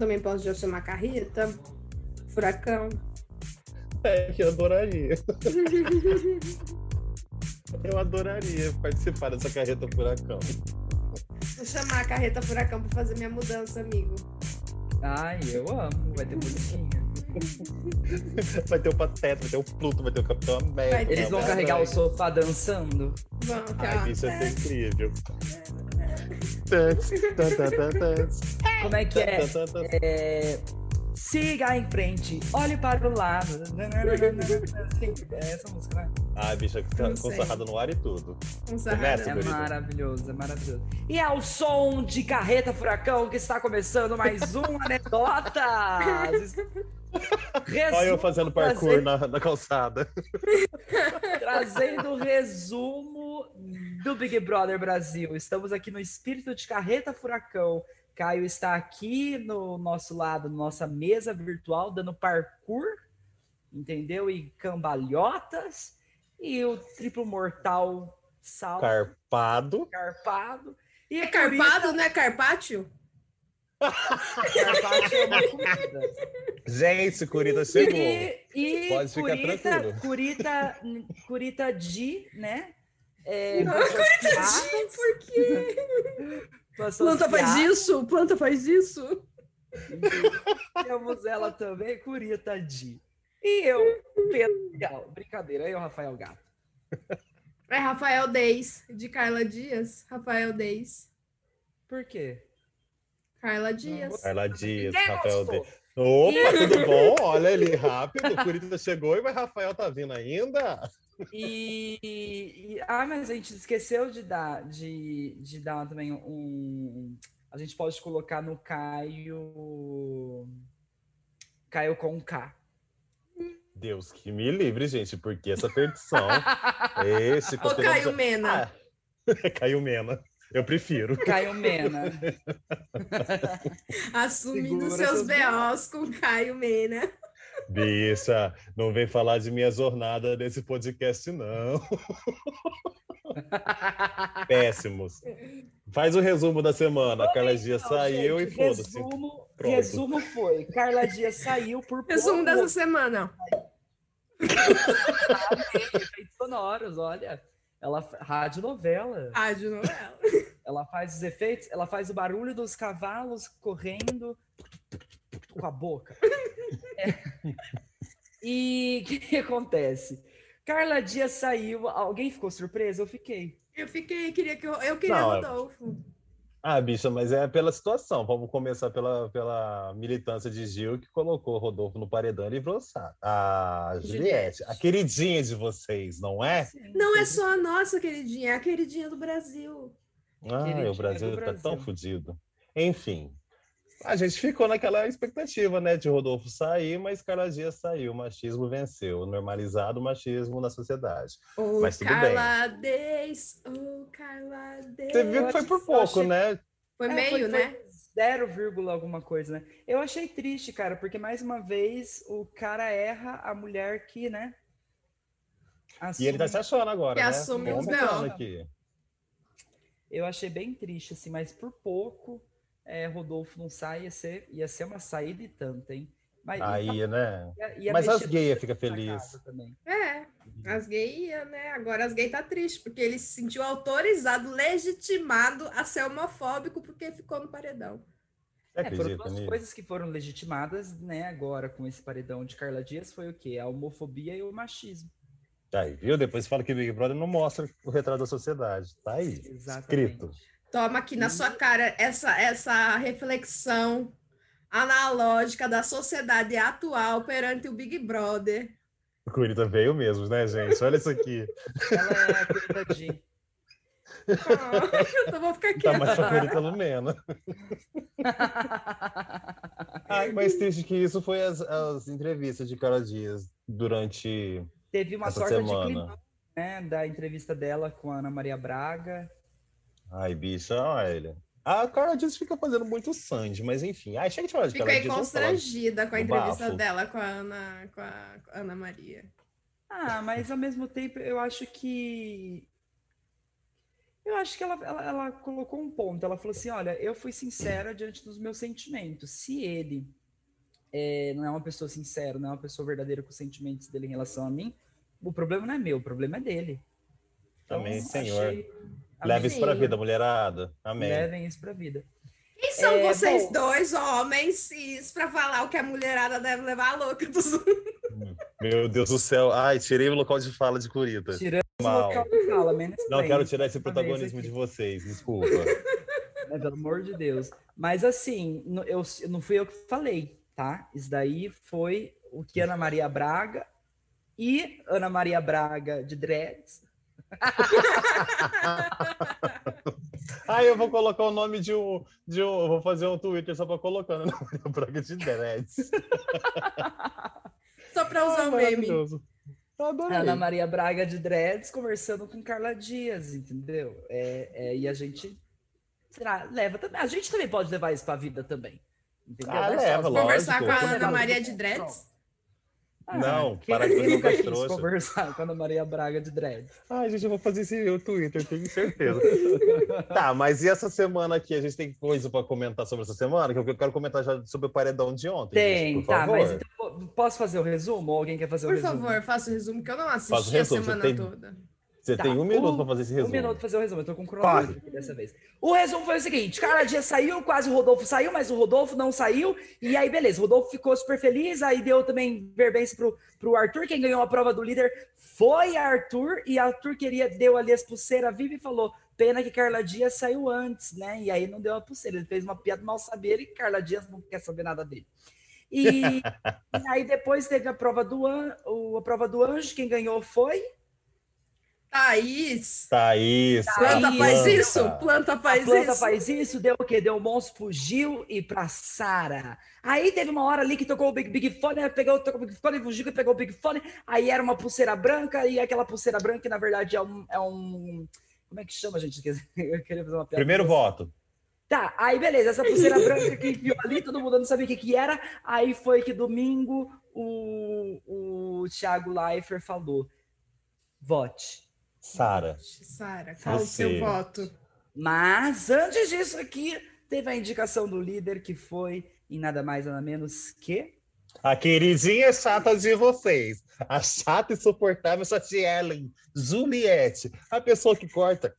Também posso já chamar carreta, furacão. É, que eu adoraria. Eu adoraria participar dessa carreta furacão. Vou chamar a carreta furacão pra fazer minha mudança, amigo. Ai, eu amo. Vai ter musiquinha. Vai ter o Pateta, vai ter o Pluto, vai ter o Capitão América. Eles vão carregar o sofá dançando. Vamos, Ai, ó. bicho, é incrível. Como é que é? É, Siga em frente, olhe para o lado. Assim, é essa música, né? Ai, bicho, Não com sarrado no ar e tudo. Sarrado. Começa, É maravilhoso, é maravilhoso. E é o som de Carreta Furacão que está começando mais um Anedotas. Olha eu fazendo parkour na, na calçada. Trazendo o resumo do Big Brother Brasil. Estamos aqui no espírito de Carreta Furacão. Caio está aqui no nosso lado, nossa mesa virtual, dando parkour, entendeu? E cambalhotas. E o triplo mortal sal Carpado. carpado. E É carpado, né? Carpátio? Carpaccio é uma comida. Gente, Curita chegou. E, e Pode ficar curita, tranquilo. curita, curita de, né? É, piadas, Sim, por quê? Planta faz piadas. isso? Planta faz isso? Temos ela também, Curita de. E eu, Pedro. Brincadeira, eu, Rafael Gato. É Rafael Deis, de Carla Dias. Rafael Deis. Por quê? Carla Dias. Carla Dias, Ninguém Rafael gostou. D. Opa, tudo bom? Olha ele rápido. O Curita chegou e o Rafael tá vindo ainda. E, e- ah, mas a gente esqueceu de dar, de, de dar também um. A gente pode colocar no Caio. Caio com K. Deus que me livre, gente, porque essa perdição. esse Ô, conteúdo- Caio Mena. Ah, Caio Mena. Eu prefiro. Caio Mena. Assumindo Segura seus seus BOs com Caio Mena. Bicha, não vem falar de minha jornada nesse podcast, não. Péssimos. Faz o resumo da semana. A Carla Dias Então, saiu gente, e foda-se. Resumo, resumo foi: Carla Dias saiu por Resumo dessa semana. efeitos sonoros, olha. Ela rádio novela. Rádio novela. Ela faz os efeitos, ela faz o barulho dos cavalos correndo com a boca. É. E o que, que acontece? Carla Dias saiu. Alguém ficou surpreso? Eu fiquei. Eu fiquei, queria que eu, eu queria Não, Rodolfo. Ah, bicha, mas é pela situação. Vamos começar pela, pela militância de Gil, que colocou o Rodolfo no paredão e livrou. A Juliette, Juliette. a queridinha de vocês, não é? Não é só a nossa queridinha, é a queridinha do Brasil. Ah, Queridinha o Brasil do tá Brasil. tão fodido. Enfim, a gente ficou naquela expectativa, né, de Rodolfo sair, mas Carla Dias saiu, o machismo venceu, normalizado o machismo na sociedade. Mas tudo bem. Carla Deis, ô, Carla Deis. Você viu Eu que foi por pouco, achei- né? Foi É, meio, foi- né? foi Zero vírgula alguma coisa, né? Eu achei triste, cara, porque mais uma vez o cara erra a mulher que, né? E ele tá se assume- achando agora, Que né? assume os aqui. Eu achei bem triste, assim, mas por pouco é, Rodolfo não sai, ia ser, ia ser uma saída e tanto, hein? Mas, Aí, né? ia- ia Mas as gays casa também. É, as gays, né? Agora as gays tá triste, porque ele se sentiu autorizado, legitimado a ser homofóbico porque ficou no paredão. É, foram duas nisso? coisas que foram legitimadas, né, agora com esse paredão de Carla Dias foi o quê? A homofobia e o machismo. Aí, viu? Depois fala que Big Brother não mostra o retrato da sociedade. Tá aí. Exatamente. Escrito. Toma aqui na sua cara essa, essa reflexão analógica da sociedade atual perante o Big Brother. O Curita veio mesmo, né, gente? Olha isso aqui. Ela é a Di. Ah, eu vou ficar Tá quieta. mais pra Curita Lumena. Ai, mais triste que isso foi as, as entrevistas de Carla Dias durante Teve uma essa sorte de semana. clima, né, da entrevista dela com a Ana Maria Braga. Ai, bicha, olha. A Carla Dias fica fazendo muito Sandy, mas enfim. Ai, chega de falar de Carla Fiquei Dias. vamos falar- constrangida com a entrevista bafo. dela com a Ana, com a com a Ana Maria. Ah, mas ao mesmo tempo eu acho que. Eu acho que ela, ela, ela colocou um ponto. Ela falou assim: olha, eu fui sincera diante dos meus sentimentos. Se ele é, não é uma pessoa sincera, não é uma pessoa verdadeira com os sentimentos dele em relação a mim, o problema não é meu, o problema é dele. Então, Amém, Senhor. Achei... Leve isso para a vida, mulherada. Amém. Levem isso para a vida. Quem são é, vocês bom, dois homens cis para falar o que a mulherada deve levar a louca dos... Meu Deus do céu. Ai, tirei o local de fala de Curita. Tirando o local de fala, menos Não bem. quero tirar esse protagonismo de vocês, desculpa. É, pelo amor de Deus. Mas assim, eu, não fui eu que falei, tá? Isso daí foi o que Ana Maria Braga e Ana Maria Braga de dreads ah, eu vou colocar o nome de um. De um vou fazer um Twitter só para colocar no nome da Braga de Dreads. só para usar o meme. Ana Maria Braga de Dreads conversando com Carla Dias, entendeu? É, é, e a gente. Será, leva também. A gente também pode levar isso para a vida também. Entendeu? Ah, leva, lógico. Conversar com a Ana Maria de Dreads? Ah, não, para fazer nunca quis conversar com a Ana Maria Braga de dread. Ai, gente, eu vou fazer esse no Twitter, tenho certeza. tá, mas e essa semana aqui? A gente tem coisa para comentar sobre essa semana? Que eu quero comentar já sobre o paredão de ontem. Tem, gente, tá, mas então, posso fazer o resumo? Ou alguém quer fazer por o resumo? Por favor, faça o resumo, que eu não assisti a semana tem... toda. Você tá, tem um minuto para fazer esse resumo. Um minuto para fazer o resumo, eu tô com cronômetro aqui dessa vez. O resumo foi o seguinte: cada dia saiu, quase o Rodolfo saiu, mas o Rodolfo não saiu. E aí, beleza, o Rodolfo ficou super feliz, aí deu também verbência pro, pro Arthur. Quem ganhou a prova do líder foi Arthur, e Arthur queria, deu ali as pulseiras viva e falou: pena que Carla Dias saiu antes, né? E aí não deu a pulseira. Ele fez uma piada mal saber e Carla Dias não quer saber nada dele. E, e aí depois teve a prova do anjo, a prova do anjo, quem ganhou foi Thaís. Thaís. Planta faz isso? Planta faz planta isso? Planta faz isso, deu o quê? Deu o monstro, fugiu e pra Sara. Aí teve uma hora ali que tocou o Big Big Fone, pegou, tocou o Big Fone, fugiu e pegou o Big Fone. Aí era uma pulseira branca, e aquela pulseira branca, que na verdade é um. É um como é que chama, gente? Eu queria fazer uma piada. Primeiro voto. Tá, aí beleza, essa pulseira branca que enfiou ali, todo mundo não sabia o que, que era. Aí foi que domingo o, o Thiago Leifert falou: vote. Sara. Sara, qual o seu voto? Mas antes disso aqui, teve a indicação do líder que foi em nada mais nada menos que a queridinha chata de vocês, a chata e insuportável Ellen, Juliette, a pessoa que corta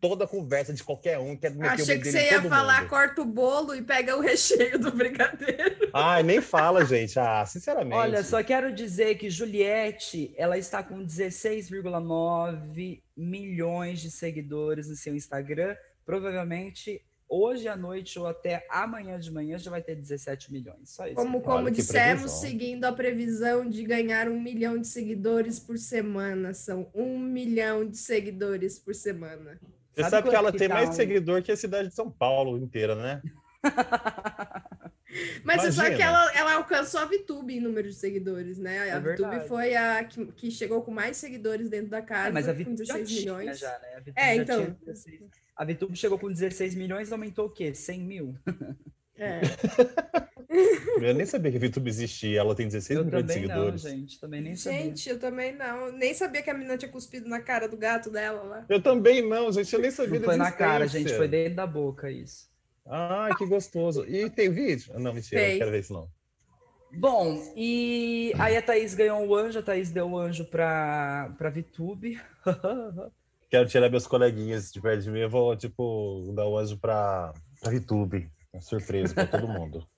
toda a conversa de qualquer um. Quer meter Achei que você ia falar, mundo. corta o bolo e pega o recheio do brigadeiro. Ai, nem fala, gente. Ah, sinceramente. Olha, só quero dizer que Juliette, ela está com 16,9 milhões de seguidores no seu Instagram. Provavelmente hoje à noite ou até amanhã de manhã já vai ter 17 milhões. Só isso. Como, como dissemos, seguindo a previsão de ganhar um milhão de seguidores por semana. São um milhão de seguidores por semana. Você sabe, sabe que ela que tem tá mais um... seguidor que a cidade de São Paulo inteira, né? Mas é só que ela, ela alcançou a VTube em número de seguidores, né? É a VTube foi a que, que, chegou com mais seguidores dentro da casa, é, mas a VTube com 16 milhões. Já, né? A é, então. A VTube chegou com 16 milhões, aumentou o quê? 100 mil? É. eu nem sabia que a VTube existia. Ela tem 16 eu milhões de seguidores. Não, gente, também nem sabia. Gente, eu também não. Nem sabia que a menina tinha cuspido na cara do gato dela lá. Eu também não, gente. Eu nem sabia Não foi na cara, gente. Foi dentro da boca isso. Ai, que gostoso. E tem vídeo? Não, mentira, tem. não quero ver isso não. Bom, e aí a Thaís ganhou o anjo, a Thaís deu o anjo para pra VTube. quero tirar meus coleguinhas de perto de mim, eu vou, tipo, dar o anjo para pra VTube. Uma surpresa para todo mundo.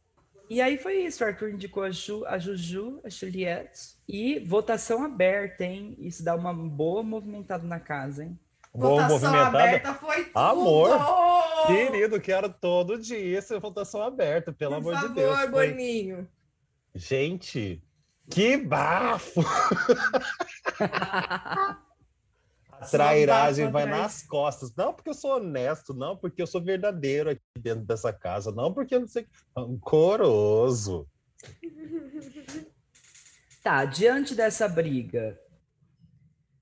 E aí foi isso, o Arthur indicou a, Ju, a Juju, a Juliette, e votação aberta, hein? Isso dá uma boa movimentada na casa, hein? Boa votação movimentada. aberta foi tudo! Amor! Querido, quero todo dia essa votação aberta, pelo Por amor favor, de Deus. Por favor, Boninho. Gente, que bafo! A trairagem vai nas costas. Não porque eu sou honesto, não porque eu sou verdadeiro aqui dentro dessa casa, não porque eu não sei. Rancoroso. Tá, diante dessa briga.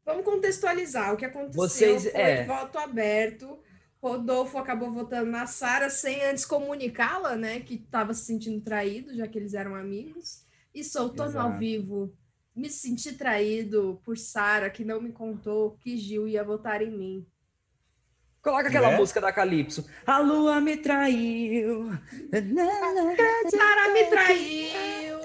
Vamos contextualizar o que aconteceu. Vocês, foi é... voto aberto. Rodolfo acabou votando na Sara sem antes comunicá-la, né? Que estava se sentindo traído, já que eles eram amigos. E soltou no ao vivo me senti traído por Sara, que não me contou que Gil ia votar em mim. Coloca aquela né? música da Calypso. A lua me traiu. Sara me traiu.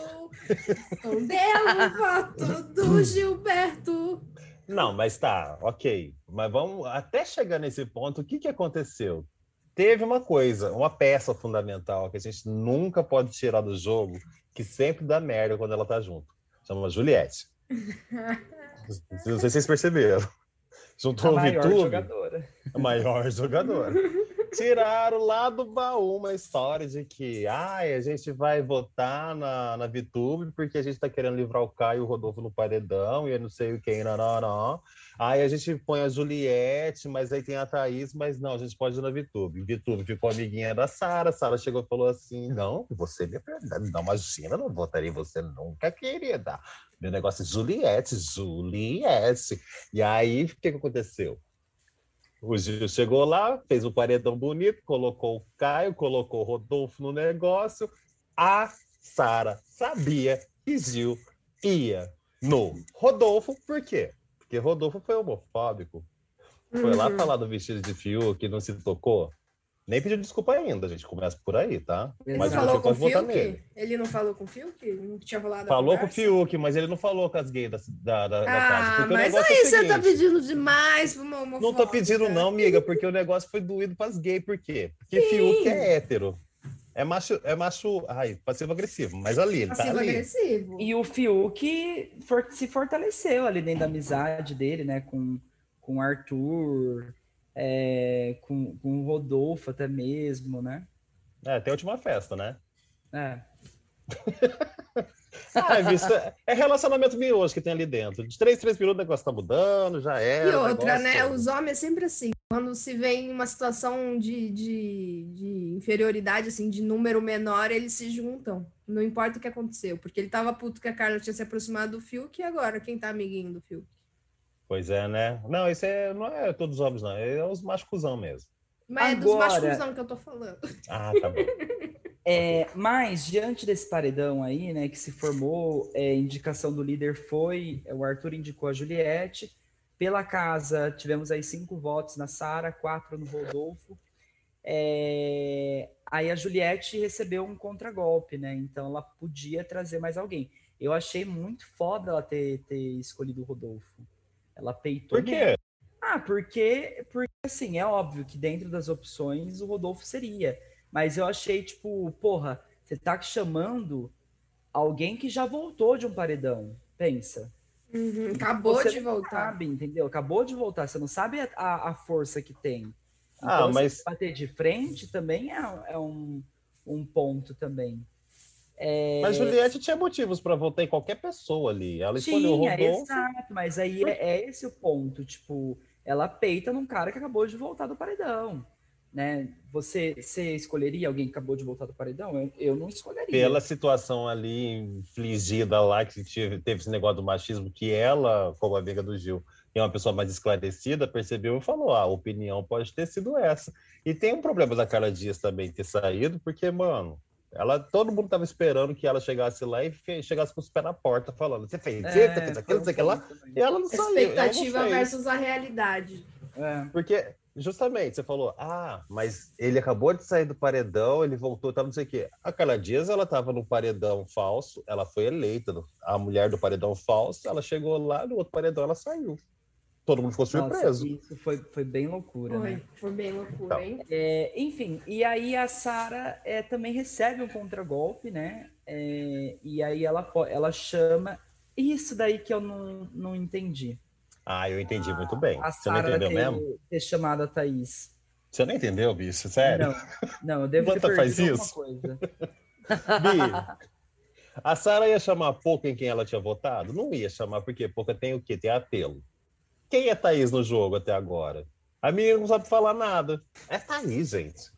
Escondeu o voto do Gilberto. Não, mas tá, ok. Mas vamos até chegar nesse ponto, o que, que aconteceu? Teve uma coisa, uma peça fundamental que a gente nunca pode tirar do jogo, que sempre dá merda quando ela tá junto. Chama Juliette. Não sei se vocês perceberam. Juntou no VTube. Jogadora. A maior jogadora. Tiraram lá do baú uma história de que ai, a gente vai votar na, na VTube porque a gente está querendo livrar o Caio e o Rodolfo no paredão e eu não sei o que, não, não, não. Aí a gente põe a Juliette, mas aí tem a Thaís, mas não, a gente pode ir na VTube. VTube ficou amiguinha da Sara, Sara chegou e falou assim: não, você me não, imagina, não votaria você nunca, querida. Meu negócio é Juliette, Juliette. E aí, o que, que aconteceu? O Gil chegou lá, fez o um paredão bonito, colocou o Caio, colocou o Rodolfo no negócio. A Sara sabia que Gil ia no Rodolfo, por quê? Porque Rodolfo foi homofóbico. Foi uhum. lá falar do vestido de fio que não se tocou. Nem pediu desculpa ainda, a gente começa por aí, tá? Ele mas não falou com o Fiuk? Ele não falou com o Fiuk? Não tinha rolado Falou com o Fiuk, mas ele não falou com as gays da, da, da ah, casa. Mas aí é você tá pedindo demais pra uma homofóbica. Não tô pedindo não, amiga, porque o negócio foi doído pras gays. Por quê? Porque Sim. Fiuk é hétero. É macho, é macho, ai, passivo-agressivo, mas ali, ele passivo tá ali. Agressivo. E o Fiuk for, se fortaleceu ali dentro da amizade dele, né, com, com o Arthur, é, com, com o Rodolfo até mesmo, né? É, tem a última festa, né? É. ah, é, é relacionamento miojo que tem ali dentro. De três, três minutos o negócio tá mudando, já é. E outra, né? Todo. Os homens é sempre assim. Quando se vê em uma situação de, de, de, inferioridade, assim, de número menor, eles se juntam. Não importa o que aconteceu. Porque ele tava puto que a Carla tinha se aproximado do Fiuk e agora quem tá amiguinho do Fiuk? Pois é, né? Não, isso é, não é todos os homens, não. É os machos mesmo. Mas Agora... é dos machos que eu tô falando. Ah, tá bom. É, mas, diante desse paredão aí, né, que se formou, é, indicação do líder foi, o Arthur indicou a Juliette, pela casa tivemos aí cinco votos na Sara, quatro no Rodolfo, é, aí a Juliette recebeu um contragolpe, né, então ela podia trazer mais alguém. Eu achei muito foda ela ter, ter escolhido o Rodolfo. Ela peitou. Por quê? Ah, porque, porque assim, é óbvio que dentro das opções o Rodolfo seria. Mas eu achei, tipo, porra, você tá chamando alguém que já voltou de um paredão. Pensa. Uhum, acabou você de voltar. Sabe, entendeu? Acabou de voltar. Você não sabe a, a força que tem. Ah, então, ah, mas. Bater de frente também é, é um, um ponto também. É... Mas Juliette tinha motivos para votar em qualquer pessoa ali. Ela tinha, escolheu o Rodolfo. Exato, mas aí é, é, esse o ponto. Tipo, ela peita num cara que acabou de voltar do paredão. Né? Você, você escolheria alguém que acabou de voltar do paredão? Eu, eu não escolheria. Pela situação ali infligida lá, que teve, teve esse negócio do machismo, que ela, como amiga do Gil, é uma pessoa mais esclarecida, percebeu e falou: ah, a opinião pode ter sido essa. E tem um problema da Carla Dias também ter saído, porque, mano, ela, todo mundo estava esperando que ela chegasse lá e chegasse com os pés na porta, falando: você fez isso, é, você fez aquilo, você que lá. E ela não saiu. Expectativa versus a realidade. É. Porque, justamente, você falou: ah, mas ele acabou de sair do paredão, ele voltou, tá, não sei o quê. A Carla Dias, ela estava no paredão falso, ela foi eleita, a mulher do paredão falso, ela chegou lá, no outro paredão ela saiu todo mundo ficou surpreso. Nossa, isso foi, foi bem loucura, foi, né? Foi bem loucura, então. hein? É, enfim, e aí a Sara é, também recebe um contragolpe, né? É, e aí ela, ela chama. Isso daí que eu não, não entendi. Ah, eu entendi a, muito bem. Você não entendeu ter, mesmo? Ter chamado a Thaís. Você não entendeu, bicho? Sério? Não, não eu devo Quanta ter faz isso? coisa. Bi, a Sara ia chamar a Pouca em quem ela tinha votado? Não ia chamar, porque Pouca tem o quê? Tem apelo. Quem é Thaís no jogo até agora? A menina não sabe falar nada. É Thaís, gente.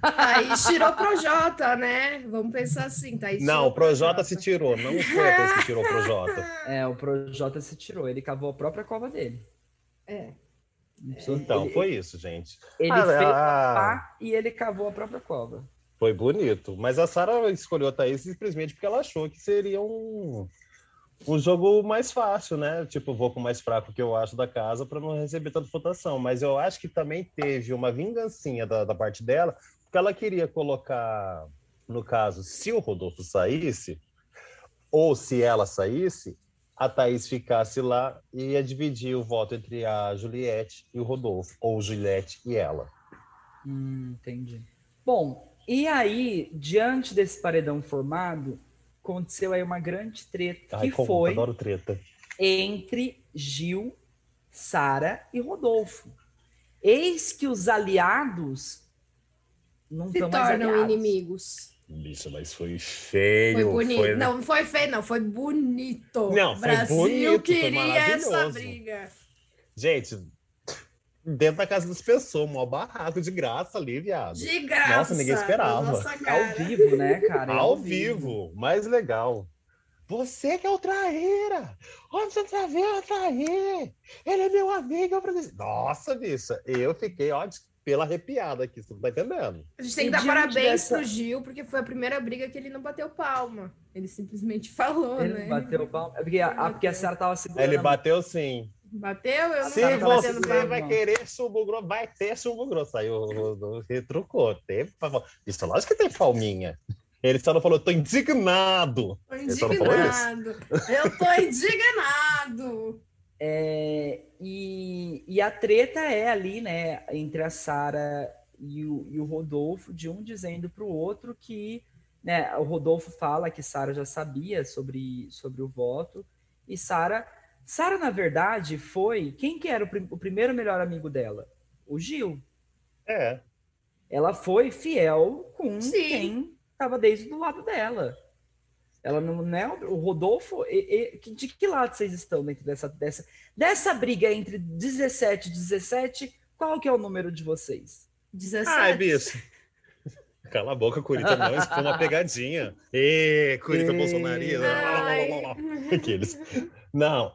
Thaís tirou pro Jota, né? Vamos pensar assim, Thaís Não, o Projota se tirou, não foi a Thaís que tirou o Projota. É, o Projota se tirou, ele cavou a própria cova dele. É. Então, ele, foi isso, gente. Ele ah, fez a pá e ele cavou a própria cova. Foi bonito. Mas a Sara escolheu a Thaís simplesmente porque ela achou que seria um, um jogo mais fácil, né? Tipo, vou com o mais fraco que eu acho da casa para não receber tanta votação. Mas eu acho que também teve uma vingancinha da, da parte dela, porque ela queria colocar, no caso, se o Rodolfo saísse, ou se ela saísse, a Thaís ficasse lá e ia dividir o voto entre a Juliette e o Rodolfo, ou Juliette e ela. Hum, entendi. Bom, e aí, diante desse paredão formado, aconteceu aí uma grande treta Ai, que como, foi adoro treta. entre Gil, Sara e Rodolfo. Eis que os aliados não se tornam inimigos. Bicho, mas foi feio. Foi bonito. Foi... Não, não foi feio, não. Foi bonito. Não, foi Brasil bonito, queria essa briga. Gente, dentro da casa das pessoas, um barraco de graça ali, viado. De graça. Nossa, ninguém esperava. Ao vivo, né, cara? É ao, ao vivo. vivo. mais legal. Você que é o traíra! Onde você traveira, trair? Ele é meu amigo. Eu... Nossa, bicha, eu fiquei, ó, pela arrepiada aqui, você não tá entendendo. A gente tem que dar parabéns dessa... pro Gil, porque foi a primeira briga que ele não bateu palma. Ele simplesmente falou, ele né? bateu palma. É porque a, a, porque a Sarah tava segurando. Ele bateu sim. Bateu? Eu não Se você vai querer chumbo grosso, vai ter chumbo grosso. Aí o, o, o retrucou. Teve, isso, lógico que tem palminha. Ele só não falou, tô indignado. Tô indignado. Eu tô indignado. É, e, e, a treta é ali, né, entre a Sara e o, e o Rodolfo, de um dizendo para o outro que, né, o Rodolfo fala que Sara já sabia sobre, sobre o voto, e Sara, Sara na verdade foi, quem que era o, prim, o primeiro melhor amigo dela? O Gil. É. Ela foi fiel com Sim. quem estava desde o lado dela. Ela não, é o Rodolfo. E, e, de que lado vocês estão dentro dessa, dessa, dessa briga entre 17 e 17? Qual que é o número de vocês? 17. Ai, bicho. Cala a boca, Curita, não, isso foi uma pegadinha. Ê, Curita Bolsonarista. Aqueles. Não,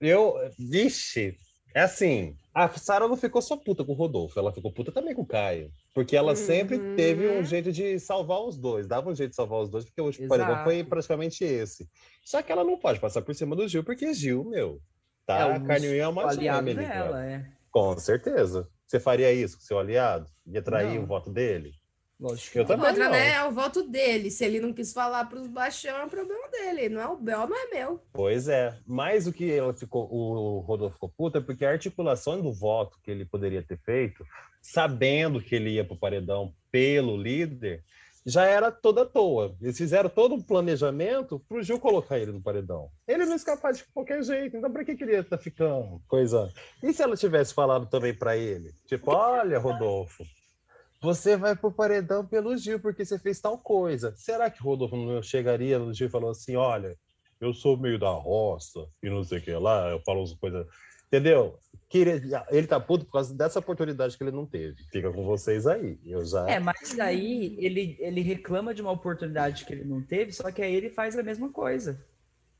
eu. Vixe, é assim. A Sara não ficou só puta com o Rodolfo, ela ficou puta também com o Caio. Porque ela uhum. sempre teve um jeito de salvar os dois, dava um jeito de salvar os dois, porque o paredão foi praticamente esse. Só que ela não pode passar por cima do Gil, porque Gil, meu, tá? É, a Carninha é uma aliado dela, é. Com certeza. Você faria isso com seu aliado? Ia trair não. o voto dele? Lógico que eu também Outra, não. né? É o voto dele. Se ele não quis falar para os baixão, é o problema dele. Não é o Bel, não é meu. Pois é. Mas o que ela ficou, o Rodolfo ficou puta é porque a articulação do voto que ele poderia ter feito sabendo que ele ia para o paredão pelo líder, já era toda à toa. Eles fizeram todo um planejamento para o Gil colocar ele no paredão. Ele não escapar de qualquer jeito, então para que queria estar tá ficando coisa? E se ela tivesse falado também para ele? Tipo, olha, Rodolfo, você vai para o paredão pelo Gil porque você fez tal coisa. Será que Rodolfo não chegaria no Gil e falou assim: olha, eu sou meio da roça e não sei o que lá, eu falo as coisas. Entendeu? ele tá puto por causa dessa oportunidade que ele não teve. Fica com vocês aí. Eu já... É, mas aí ele, ele reclama de uma oportunidade que ele não teve, só que aí ele faz a mesma coisa,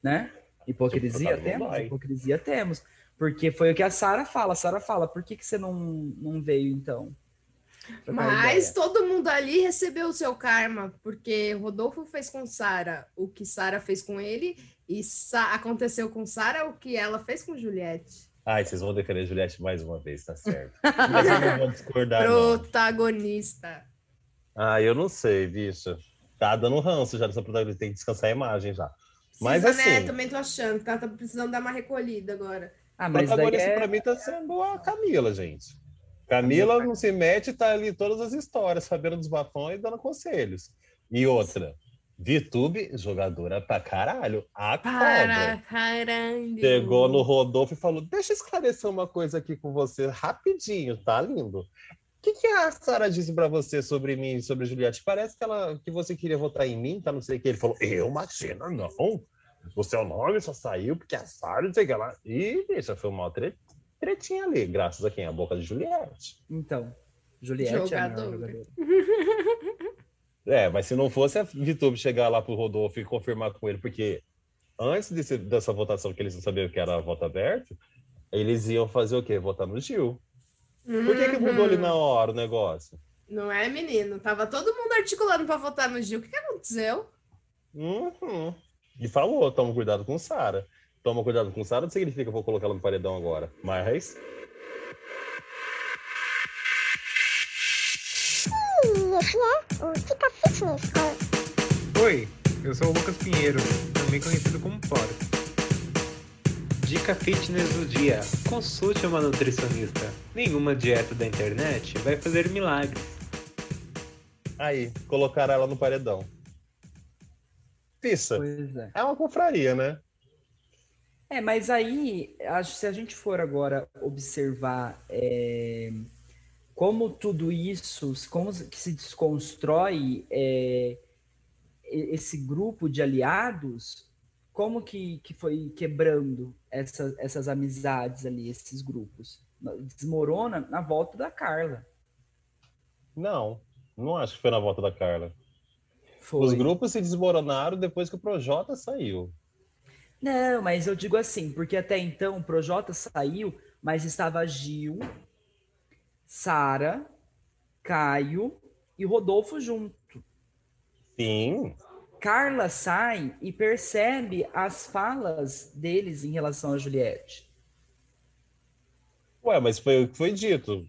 né? Hipocrisia temos, hipocrisia temos. Porque foi o que a Sara fala. A Sara fala, por que, que você não, não veio então? Mas todo mundo ali recebeu o seu karma, porque Rodolfo fez com Sara o que Sara fez com ele, e Sa aconteceu com Sara o que ela fez com Juliette. Ai, vocês vão defender Juliette mais uma vez, tá certo. Mas eu não vou discordar. Protagonista. Não. Ah, eu não sei, bicho. Tá dando ranço já dessa protagonista, tem que descansar a imagem já. Mas Sim, assim. Né? Também tô achando que ela tá precisando dar uma recolhida agora. Ah, mas protagonista é... pra mim tá sendo a Camila, gente. Camila não se mete, tá ali todas as histórias, sabendo dos bafões e dando conselhos. E outra, VTube, jogadora pra caralho. A Para cobra. caralho. Chegou no Rodolfo e falou: Deixa eu esclarecer uma coisa aqui com você rapidinho, tá lindo? O que, que a Sara disse para você sobre mim, sobre Juliette? Parece que, ela, que você queria votar em mim, tá? Não sei o que. Ele falou: Eu, imagina, não. O seu nome só saiu porque a Sara, não sei o que lá. E, bicha, foi uma tretinha ali, graças a quem? A boca de Juliette. Então, Juliette Jogador. é a É, mas se não fosse a VTube chegar lá pro Rodolfo e confirmar com ele, porque antes desse, dessa votação que eles não sabiam que era voto aberto, eles iam fazer o quê? Votar no Gil. Uhum. Por que, que mudou ali na hora o negócio? Não é, menino? Tava todo mundo articulando para votar no Gil. O que, que aconteceu? Uhum. E falou, toma cuidado com Sara. Toma cuidado com Sara não significa que eu vou colocar ela no paredão agora. Mas. Oi, eu sou o Lucas Pinheiro, também conhecido como Fora. Dica fitness do dia. Consulte uma nutricionista. Nenhuma dieta da internet vai fazer milagres. Aí, colocar ela no paredão. Pissa. É. é uma confraria, né? É, mas aí, acho se a gente for agora observar é, como tudo isso, como que se desconstrói é, esse grupo de aliados, como que, que foi quebrando essa, essas amizades ali, esses grupos? Desmorona na volta da Carla. Não, não acho que foi na volta da Carla. Foi. Os grupos se desmoronaram depois que o Projota saiu. Não, mas eu digo assim, porque até então o Projota saiu, mas estava Gil, Sara, Caio e Rodolfo junto. Sim. Carla sai e percebe as falas deles em relação a Juliette. Ué, mas foi o que foi dito.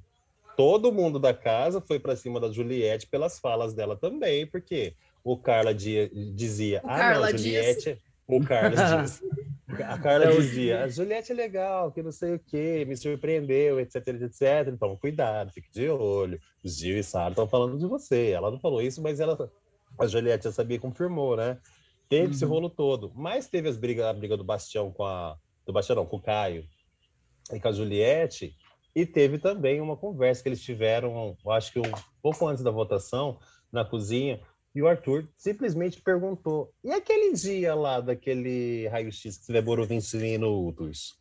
Todo mundo da casa foi para cima da Juliette pelas falas dela também, porque o Carla dizia, o ah, Carla não, Juliette, disse... o Carlos disse. A Carla dizia, a Juliette é legal, que não sei o quê, me surpreendeu, etc, etc. Então, cuidado, fique de olho. Gil e Sara estão falando de você. Ela não falou isso, mas ela a Juliette já sabia confirmou, né? Teve uhum. esse rolo todo. Mas teve as brigas, a briga do Bastião com a. Do Bastião, não, com o Caio e com a Juliette. E teve também uma conversa que eles tiveram, acho que um pouco antes da votação, na cozinha. E o Arthur simplesmente perguntou: e aquele dia lá daquele raio-x que demorou 20 minutos?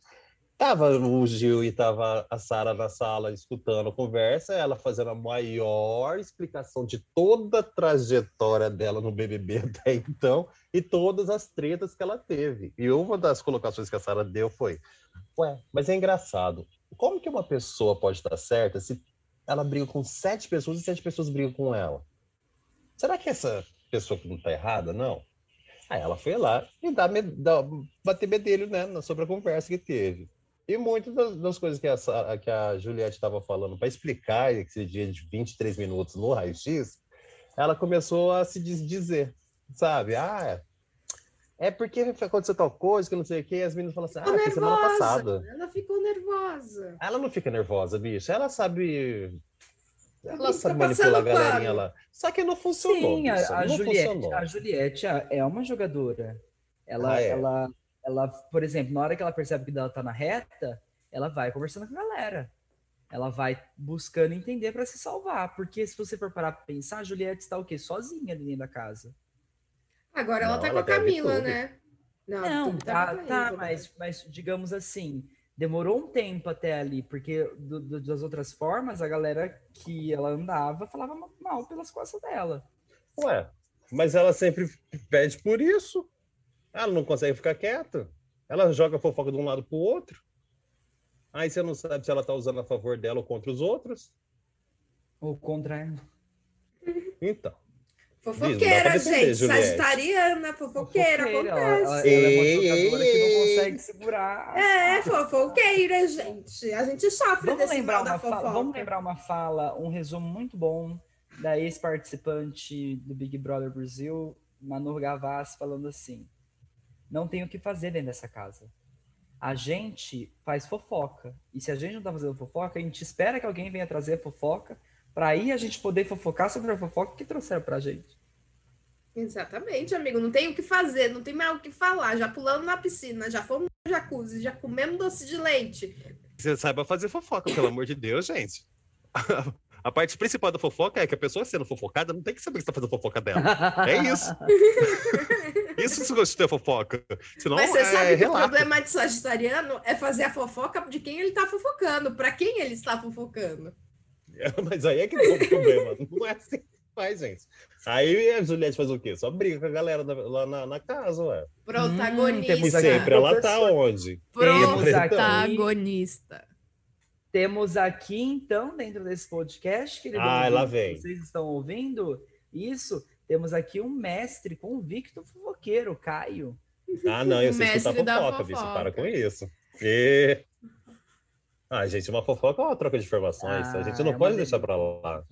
Tava o Gil e tava a Sara na sala escutando a conversa, ela fazendo a maior explicação de toda a trajetória dela no BBB até então e todas as tretas que ela teve. E uma das colocações que a Sara deu foi: Ué, mas é engraçado. Como que uma pessoa pode estar certa se ela briga com sete pessoas e sete pessoas brigam com ela? Será que essa pessoa não está errada? Não. Aí ela foi lá e dá, dá, bater bedelho né, sobre a conversa que teve. E muitas das, das coisas que a, que a Juliette estava falando para explicar esse dia de 23 minutos no raio-x, ela começou a se dizer, sabe? Ah, é porque aconteceu tal coisa que não sei o que, as meninas falam assim, ah, foi semana passada. Ela ficou nervosa. Ela não fica nervosa, bicho. Ela sabe. Ela sabe manipular a galerinha lá. Só que não funcionou. Sim, a, a Juliette, funcionou. a Juliette é uma jogadora. Ela, ah, é. ela, ela, por exemplo, na hora que ela percebe que ela tá na reta, ela vai conversando com a galera. Ela vai buscando entender para se salvar. Porque se você for parar pra pensar, a Juliette está o quê? Sozinha ali dentro da casa. Agora ela não, tá ela com a Camila, né? Não, não tá, tá, tá mas, mas digamos assim, demorou um tempo até ali, porque do, do, das outras formas, a galera que ela andava falava mal pelas costas dela. Ué, mas ela sempre pede por isso. Ela não consegue ficar quieta. Ela joga fofoca de um lado para o outro. Aí você não sabe se ela está usando a favor dela ou contra os outros. Ou contra ela. Então. Fofoqueira, Diz, gente. Sagitariana, fofoqueira, fofoqueira. acontece. Ela, ela, é uma jogadora ei, que não consegue segurar. É, fofoqueira, gente. A gente sofre vamos desse lembrar uma fala, Vamos lembrar uma fala, um resumo muito bom da ex-participante do Big Brother Brasil, Manu Gavassi, falando assim não tem o que fazer dentro dessa casa. A gente faz fofoca. E se a gente não tá fazendo fofoca, a gente espera que alguém venha trazer fofoca para aí a gente poder fofocar sobre a fofoca que trouxeram pra gente. Exatamente, amigo. Não tem o que fazer, não tem mais o que falar. Já pulamos na piscina, já fomos no jacuzzi, já comemos doce de leite. Você saiba fazer fofoca, pelo amor de Deus, gente. A parte principal da fofoca é que a pessoa sendo fofocada não tem que saber que está fazendo fofoca dela. É isso. isso se de fofoca. Senão, Mas você é, sabe que relato. o problema de sagitariano é fazer a fofoca de quem ele está fofocando, para quem ele está fofocando. É, mas aí é que tem o problema. Não é assim faz, gente. Aí a Juliette faz o quê? Só briga com a galera lá na, na casa, ué. Protagonista. Hum, sempre ela tá onde? Protagonista. Temos aqui, então, dentro desse podcast, querido, ah, lá vem. vocês estão ouvindo isso, temos aqui um mestre convicto fofoqueiro, Caio. Ah, não, eu sei escutar fofoca, fofoca, bicho. Para com isso. E... Ah, gente, uma fofoca é uma troca de informações. Ah, a gente não é pode deixar para lá.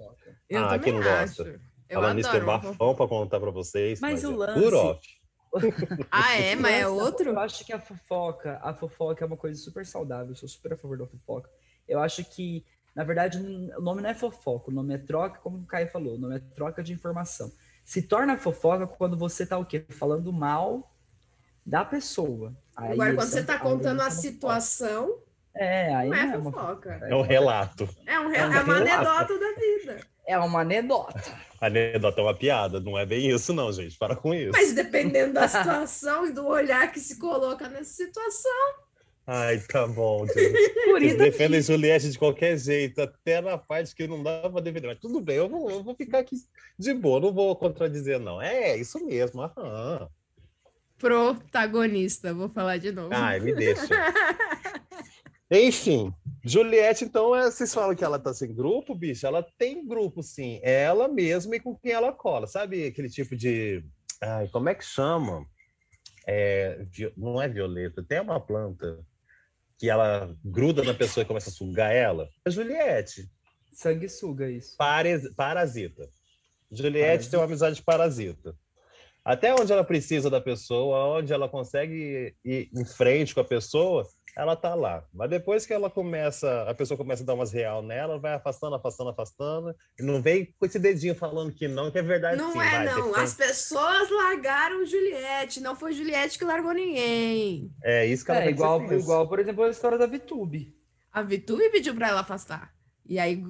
Eu ah, quem não acho. gosta. Eu Falando nisso, tem bafão para contar para vocês. Mas, mas o é lance... Por off. ah, é? Mas é outro? Eu acho que a fofoca, a fofoca é uma coisa super saudável. Eu sou super a favor da fofoca. Eu acho que, na verdade, o nome não é fofoca, o nome é troca, como o Caio falou, o nome é troca de informação. Se torna fofoca quando você tá o quê? Falando mal da pessoa. Aí Agora, quando você tá contando a situação, é, aí não é, é fofoca. É um relato. É, um re... é, um é uma anedota da vida. É uma anedota. Anedota é uma piada, não é bem isso, não, gente. Para com isso. Mas dependendo da situação e do olhar que se coloca nessa situação. Ai, tá bom, gente. Por isso defendem Juliette de qualquer jeito, até na parte que não dá pra defender. Mas tudo bem, eu vou, eu vou ficar aqui de boa, não vou contradizer, não. É, isso mesmo. Aham. Protagonista, vou falar de novo. Ai, me deixa. Enfim, Juliette, então, é, vocês falam que ela tá sem grupo, bicho? Ela tem grupo, sim. Ela mesma e com quem ela cola. Sabe aquele tipo de. Ai, como é que chama? É, não é violeta, tem uma planta que ela gruda na pessoa e começa a sugar ela. É Juliette. Sanguessuga, isso. Pares, parasita. Juliette parasita. tem uma amizade parasita. Até onde ela precisa da pessoa, onde ela consegue ir em frente com a pessoa, ela tá lá. Mas depois que ela começa, a pessoa começa a dar umas real nela, vai afastando, afastando, afastando, e não vem com esse dedinho falando que não, que é verdade Não sim, é, vai, não. As pessoas largaram Juliette, não foi Juliette que largou ninguém. É isso que ela é, igual, igual, por exemplo, a história da Vitube. A Vitube pediu para ela afastar. E aí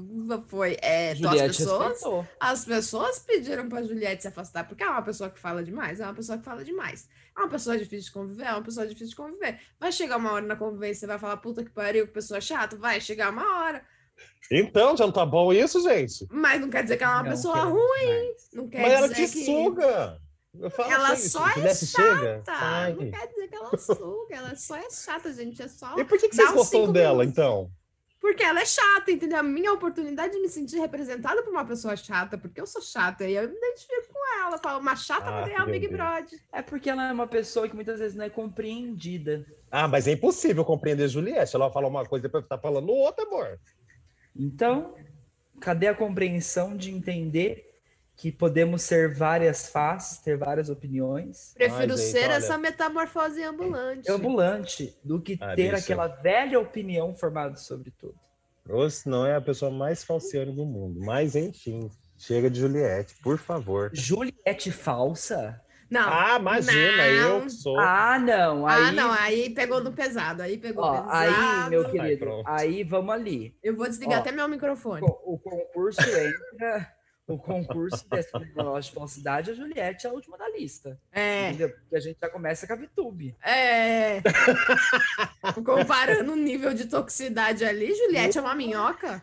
foi. É, então as, pessoas, as pessoas pediram para Juliette se afastar, porque é uma pessoa que fala demais, é uma pessoa que fala demais. É uma pessoa difícil de conviver, é uma pessoa difícil de conviver. Vai chegar uma hora na convivência, você vai falar, puta que pariu, que pessoa chata, vai chegar uma hora. Então, já não tá bom isso, gente? Mas não quer dizer que ela é uma não pessoa ruim. Não quer Mas dizer ela te que... suga. ela assim, só é chata. Não quer dizer que ela suga, ela só é chata, gente. É só. E por que, que vocês gostam dela, minutos. então? Porque ela é chata, entendeu? A minha oportunidade de me sentir representada por uma pessoa chata, porque eu sou chata, e eu me identifico com ela. Falo, uma chata ah, pra ganhar o Big Brother. É porque ela é uma pessoa que muitas vezes não é compreendida. Ah, mas é impossível compreender Juliette. Ela fala uma coisa e depois tá falando outra, amor. Então, cadê a compreensão de entender que podemos ser várias faces, ter várias opiniões. Prefiro Ai, gente, ser olha... essa metamorfose ambulante. Ambulante, do que ah, ter bicho. aquela velha opinião formada sobre tudo. Rose não é a pessoa mais falciane do mundo, mas enfim, chega de Juliette, por favor. Juliette falsa? Não. Ah, imagina, não. eu sou. Ah, não. Ah, aí... Ah, não, aí pegou no pesado, aí pegou Ó, pesado. Aí, meu querido, aí, aí vamos ali. Eu vou desligar Ó, até meu microfone. O, o concurso entra o concurso dessa de falsidade, a Juliette é a última da lista. É. Entendeu? Porque a gente já começa com a Vitube. É. Comparando o nível de toxicidade ali, Juliette é uma minhoca.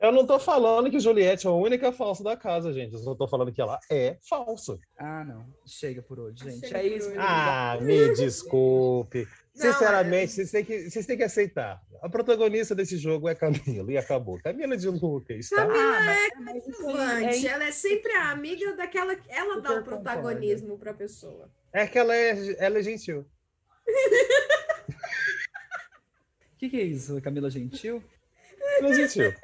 Eu não tô falando que Juliette é a única falsa da casa, gente. Eu só tô falando que ela é falsa. Ah, não. Chega por hoje, gente. Chega é isso. Ah, me desculpe. Sinceramente, vocês, têm que, vocês têm que aceitar. A protagonista desse jogo é Camila e acabou. Camila de Lucas, tá? Camila ah, é coadjuvante. É... Ela é sempre a amiga daquela. Ela dá o protagonismo para a pessoa. É que ela é, ela é gentil. O que, que é isso, Camila Gentil? Ela é gentil.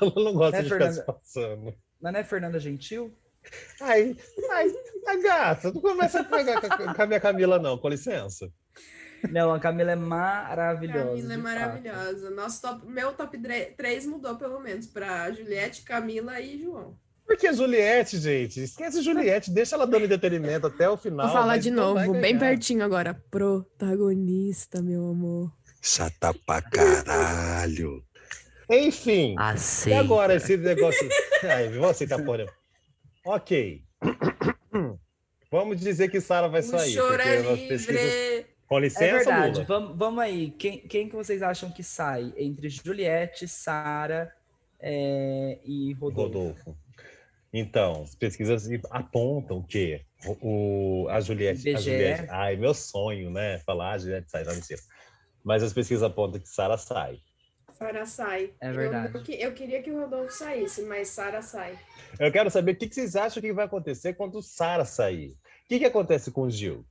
Ela não gosta não é de Fernanda... ficar se passando. Mas não é Fernanda Gentil? Ai, ai, a gata, não começa a pegar com a minha Camila, não, com licença. Não, a Camila é maravilhosa. Camila é maravilhosa. Fato. Nosso top, meu top 3 mudou, pelo menos, para Juliette, Camila e João. Porque a Juliette, gente, esquece Juliette, deixa ela dando entretenimento até o final. Vou falar de novo, bem pertinho agora. Protagonista, meu amor. Chata pra caralho. Enfim. Aceita. E agora esse negócio. Ai, vou aceitar, porra. Ok. Vamos dizer que Sara vai sair. Chora livre. Pesquisas... Com licença, é verdade. Vamos, vamos aí. Quem, quem que vocês acham que sai entre Juliette, Sara é, e Rodolfo? Rodolfo. Então, as pesquisas apontam que o, a, Juliette, a Juliette. Ai, meu sonho, né? Falar a Juliette sai, não mentira. Mas as pesquisas apontam que Sara sai. Sara sai. É verdade. Eu, eu, queria que o Rodolfo saísse, mas Sara sai. Eu quero saber o que, vocês acham que vai acontecer quando Sara sair. O que, que acontece com o Gil?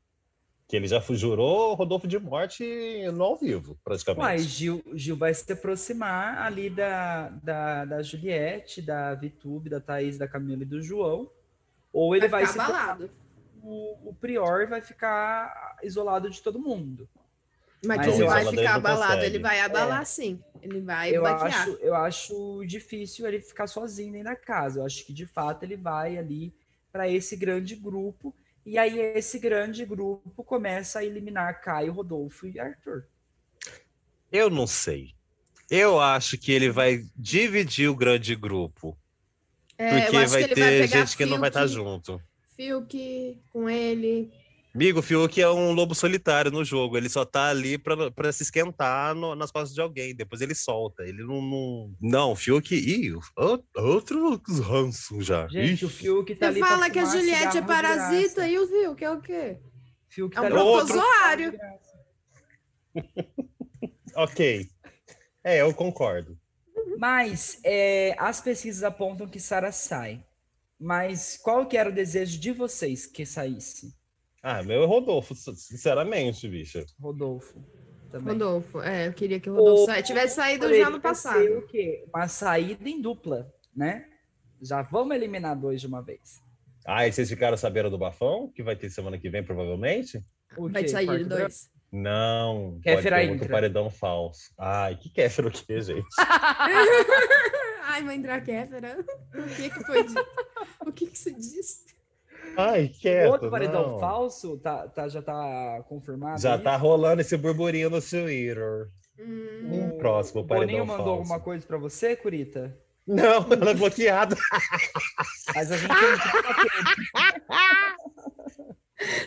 Que ele já jurou Rodolfo de morte no ao vivo, praticamente. Uai, Gil, Gil vai se aproximar ali da, da, da Juliette, da Vitube, da Thaís, da Camila e do João. Ou ele vai, vai se abalado. O, o Prior vai ficar isolado de todo mundo. Mas, Mas ele vai ficar abalado, ele vai abalar é. sim. Ele vai eu acho, eu acho difícil ele ficar sozinho dentro da casa. Eu acho que de fato ele vai ali para esse grande grupo e aí esse grande grupo começa a eliminar Caio, Rodolfo e Arthur. Eu não sei. Eu acho que ele vai dividir o grande grupo. É, porque vai ter vai gente que não vai estar tá junto. Fiuk com ele, Amigo, o Fiuk é um lobo solitário no jogo. Ele só tá ali pra, pra se esquentar no, nas costas de alguém. Depois ele solta. Ele não. Não, não o Fiuk. Ih, outro ranço já. Gente, Ixi. o Fiuk tá Você ali. Você fala que a Juliette é parasita e o Fiuk é o quê? Fiuk é um tá protozoário. ok. É, eu concordo. Mas é, as pesquisas apontam que Sara sai. Mas qual que era o desejo de vocês que saísse? Ah, meu é Rodolfo, sinceramente, bicha. Rodolfo. Também. Rodolfo, é, eu queria que o Rodolfo Ou, tivesse saído já no passado. O quê? Uma saída em dupla, né? Já vamos eliminar dois de uma vez. Ah, e vocês ficaram sabendo do bafão? Que vai ter semana que vem, provavelmente? vai sair dois. Não, Kéfera pode ter muito paredão falso. Ai, que Kéfera o quê, gente? Ai, mãe da Kéfera. O que que foi dito? O que que se disse? Ai, quieto, Outro paredão não. falso tá, tá, já tá confirmado? Já tá rolando esse burburinho no Twitter. Hum. Um próximo paredão Boninho mandou falso. alguma coisa pra você, Curita? Não, ela é bloqueada. Mas a gente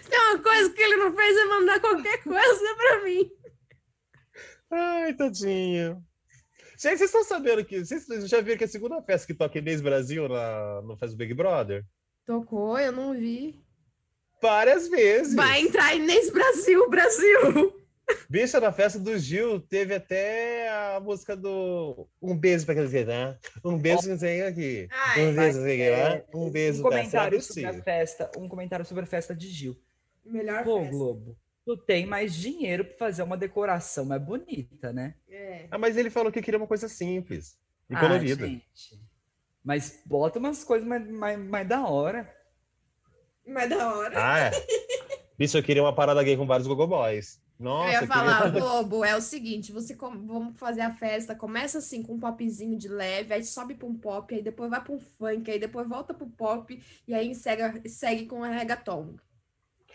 Tem uma coisa que ele não fez é mandar qualquer coisa pra mim. Ai, tadinho. Gente, vocês estão sabendo que. Vocês já viram que a segunda festa que toca Inês Brasil na, no Festa Big Brother? Tocou, eu não vi. Várias vezes. Vai entrar Inês Brasil, Brasil. Bicha, na festa do Gil, teve até a música do Um beijo pra aquele né? Um beijo aqui. Ai, um beijo que é, Um beijo um comentário sobre a festa. Um comentário sobre a festa de Gil. Melhor Pô, festa. Globo. Tu tem mais dinheiro para fazer uma decoração mais bonita, né? É. Ah, mas ele falou que queria uma coisa simples e ah, colorida. Gente. Mas bota umas coisas mais, mais, mais da hora. Mais da hora. Ah, é. Bicho, eu queria uma parada gay com vários gogoboys. Nossa, eu ia falar, queria... Globo, é o seguinte, você com... vamos fazer a festa, começa assim com um popzinho de leve, aí sobe para um pop, aí depois vai para um funk, aí depois volta para o pop e aí segue, segue com a reggaeton.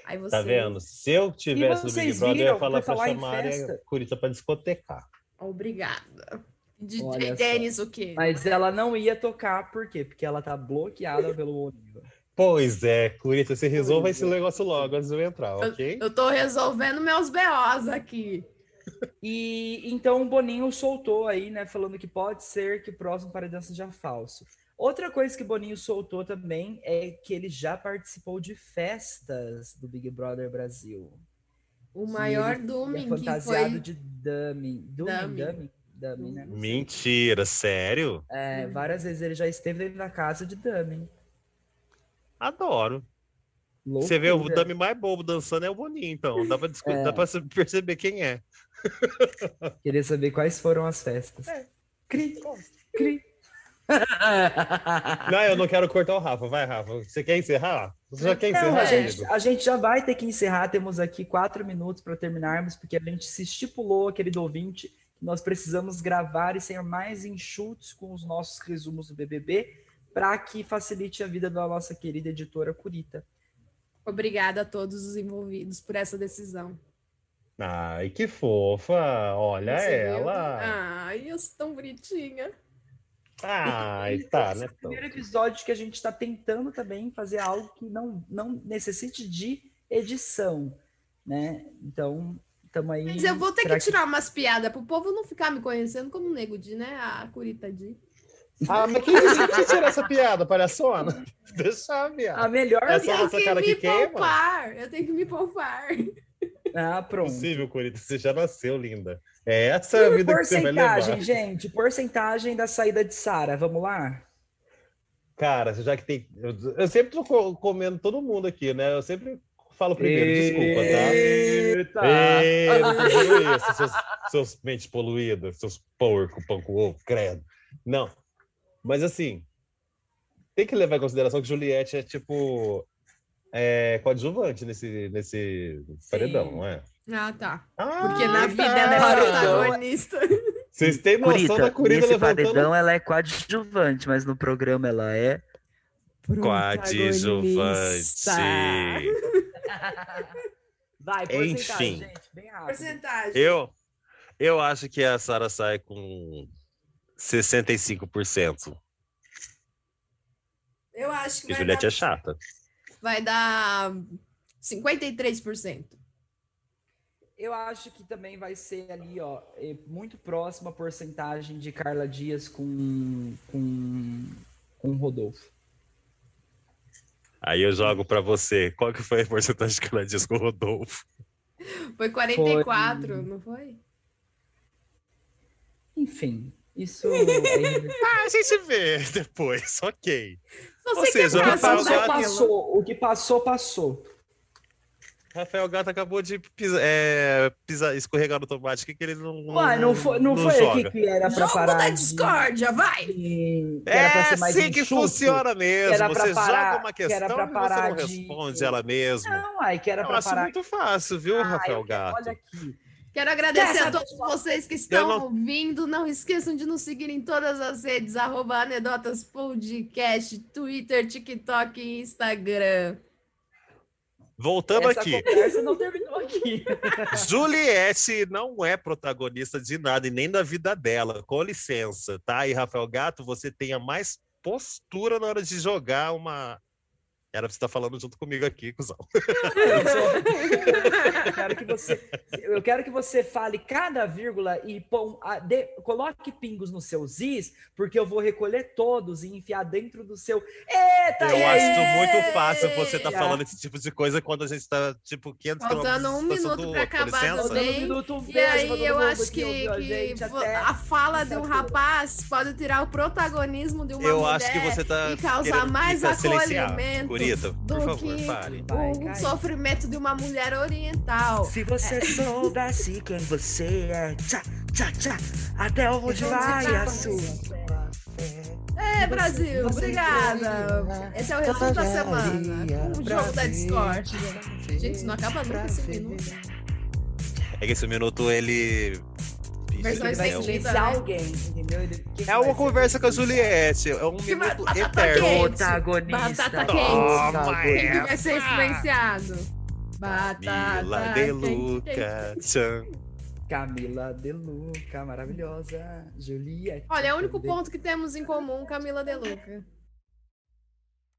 Aí você... Tá vendo? Se eu tivesse no Big Brother, eu ia falar para chamar a Curita para discotecar. Obrigada. De tênis, o quê? Mas ela não ia tocar, por quê? Porque ela tá bloqueada pelo Oliva. Pois é, Curita, você resolva esse negócio logo antes de eu entrar, ok? Eu, eu tô resolvendo meus BOs aqui. E então o Boninho soltou aí, né, falando que pode ser que o próximo paredão seja falso. Outra coisa que Boninho soltou também é que ele já participou de festas do Big Brother Brasil. O maior é Dummy é fantasiado foi... de dummy. Dummy, dummy. dummy dummy, né? Mentira, sério? É, várias vezes ele já esteve da casa de dummy. Adoro. Loucura. Você vê o dummy mais bobo dançando é o Boninho, então. Dá pra, é. Dá pra perceber quem é. Queria saber quais foram as festas. É. Cri, cri. Não, eu não quero cortar o Rafa. Vai, Rafa. Você quer encerrar? Você já quer encerrar? Não, a, gente, a, gente, já vai ter que encerrar. Temos aqui quatro minutos para terminarmos, porque a gente se estipulou, querido ouvinte, nós precisamos gravar e ser mais enxutos com os nossos resumos do BBB para que facilite a vida da nossa querida editora Curita. Obrigada a todos os envolvidos por essa decisão. Ai, que fofa! Olha Você ela! Viu? Ai, eu sou tão bonitinha. Ai, tá, né? É o primeiro episódio que a gente está tentando também fazer algo que não, não necessite de edição, né? Então, Tamo aí. Mas eu vou ter que tirar umas piadas pro povo não ficar me conhecendo como Nego de, né? A Curita de. Ah, mas quem disse que tirar essa piada, palhaçona? Deixa a piada. A melhor essa eu tenho que, que me poupar. Eu tenho que me poupar. Ah, pronto. Possível, Curita. Você já nasceu, linda. É essa a vida que você vai levar. Porcentagem, gente. Porcentagem da saída de Sara. Vamos lá? Cara, já que tem... Eu, eu sempre tô comendo todo mundo aqui, né? Eu sempre falo primeiro, desculpa, tá? Eita! não isso, seus, seus mentes poluídas, seus porco, pão com ovo, credo. Não. Mas assim, tem que levar em consideração que Juliette é tipo é, coadjuvante nesse, nesse paredão, não é? Ah, tá. Ah, Porque na vida ela é protagonista. Vocês têm noção Curita, da Curita nesse levantando... paredão ela é coadjuvante, mas no programa ela é... Coadjuvante. Vai, Enfim. gente, bem rápido. Porcentagem. Eu, eu acho que a Sara sai com 65%. Eu acho que. Porque Juliette dar... é chata. Vai dar 53%. Eu acho que também vai ser ali, ó, é muito próxima a porcentagem de Carla Dias com, com, com Rodolfo. Aí eu jogo para você. Qual que foi a porcentagem de Carla Dias com o Rodolfo? Foi 44, foi... não foi? Enfim, isso. ah, a gente vê depois, ok. Ou seja, o que passou, passou. O que passou, passou. Rafael Gato acabou de pisar, é, pisar, escorregar no tomate. O que, que ele não. Uai, não foi, não, não foi aqui que era pra Jogo parar. Da discórdia, vai! Que é pra ser mais assim que funciona mesmo. Que você parar, joga uma questão que e você não de... responde ela mesmo. Não, ai, que era eu pra acho parar. muito fácil, viu, Rafael Gato? Olha aqui. Quero agradecer a todos vocês que estão não... ouvindo. Não esqueçam de nos seguir em todas as redes, arroba Anedotas Podcast, Twitter, TikTok e Instagram. Voltando Essa aqui. conversa não terminou aqui. Juliette não é protagonista de nada e nem da vida dela. Com licença, tá? E Rafael Gato, você tenha mais postura na hora de jogar uma era pra você estar falando junto comigo aqui, cuzão. Eu quero que você, eu quero que você fale cada vírgula e pom, a, de, coloque pingos nos seus is, porque eu vou recolher todos e enfiar dentro do seu. Eita! Eu acho muito fácil você estar tá falando esse tipo de coisa quando a gente está, tipo, 500 Faltando um minuto para acabar também. Um minuto, e aí eu acho que, que a fala de um rapaz pode tirar o protagonismo de uma eu mulher acho que você tá e causar mais acolhimento Curita, por favor, que fale. o sofrimento de uma mulher oriental. Se você é. soubesse quem você é, tchá, tchá, tchá, até onde vai a sua é, Brasil, obrigada. Esse é o resumo da semana. O jogo da Discord. Gente, não acaba nunca esse minuto. É que esse minuto ele Versões vai silenciar alguém, entendeu? É uma conversa com a Juliette, é um minuto eterno. Protagonista. Batata quente. Quem que vai ser silenciado? Batata Camila De Luca. Tchan. Camila De Luca, maravilhosa. Juliette. Olha, é o único ponto que temos em comum, Camila De Luca.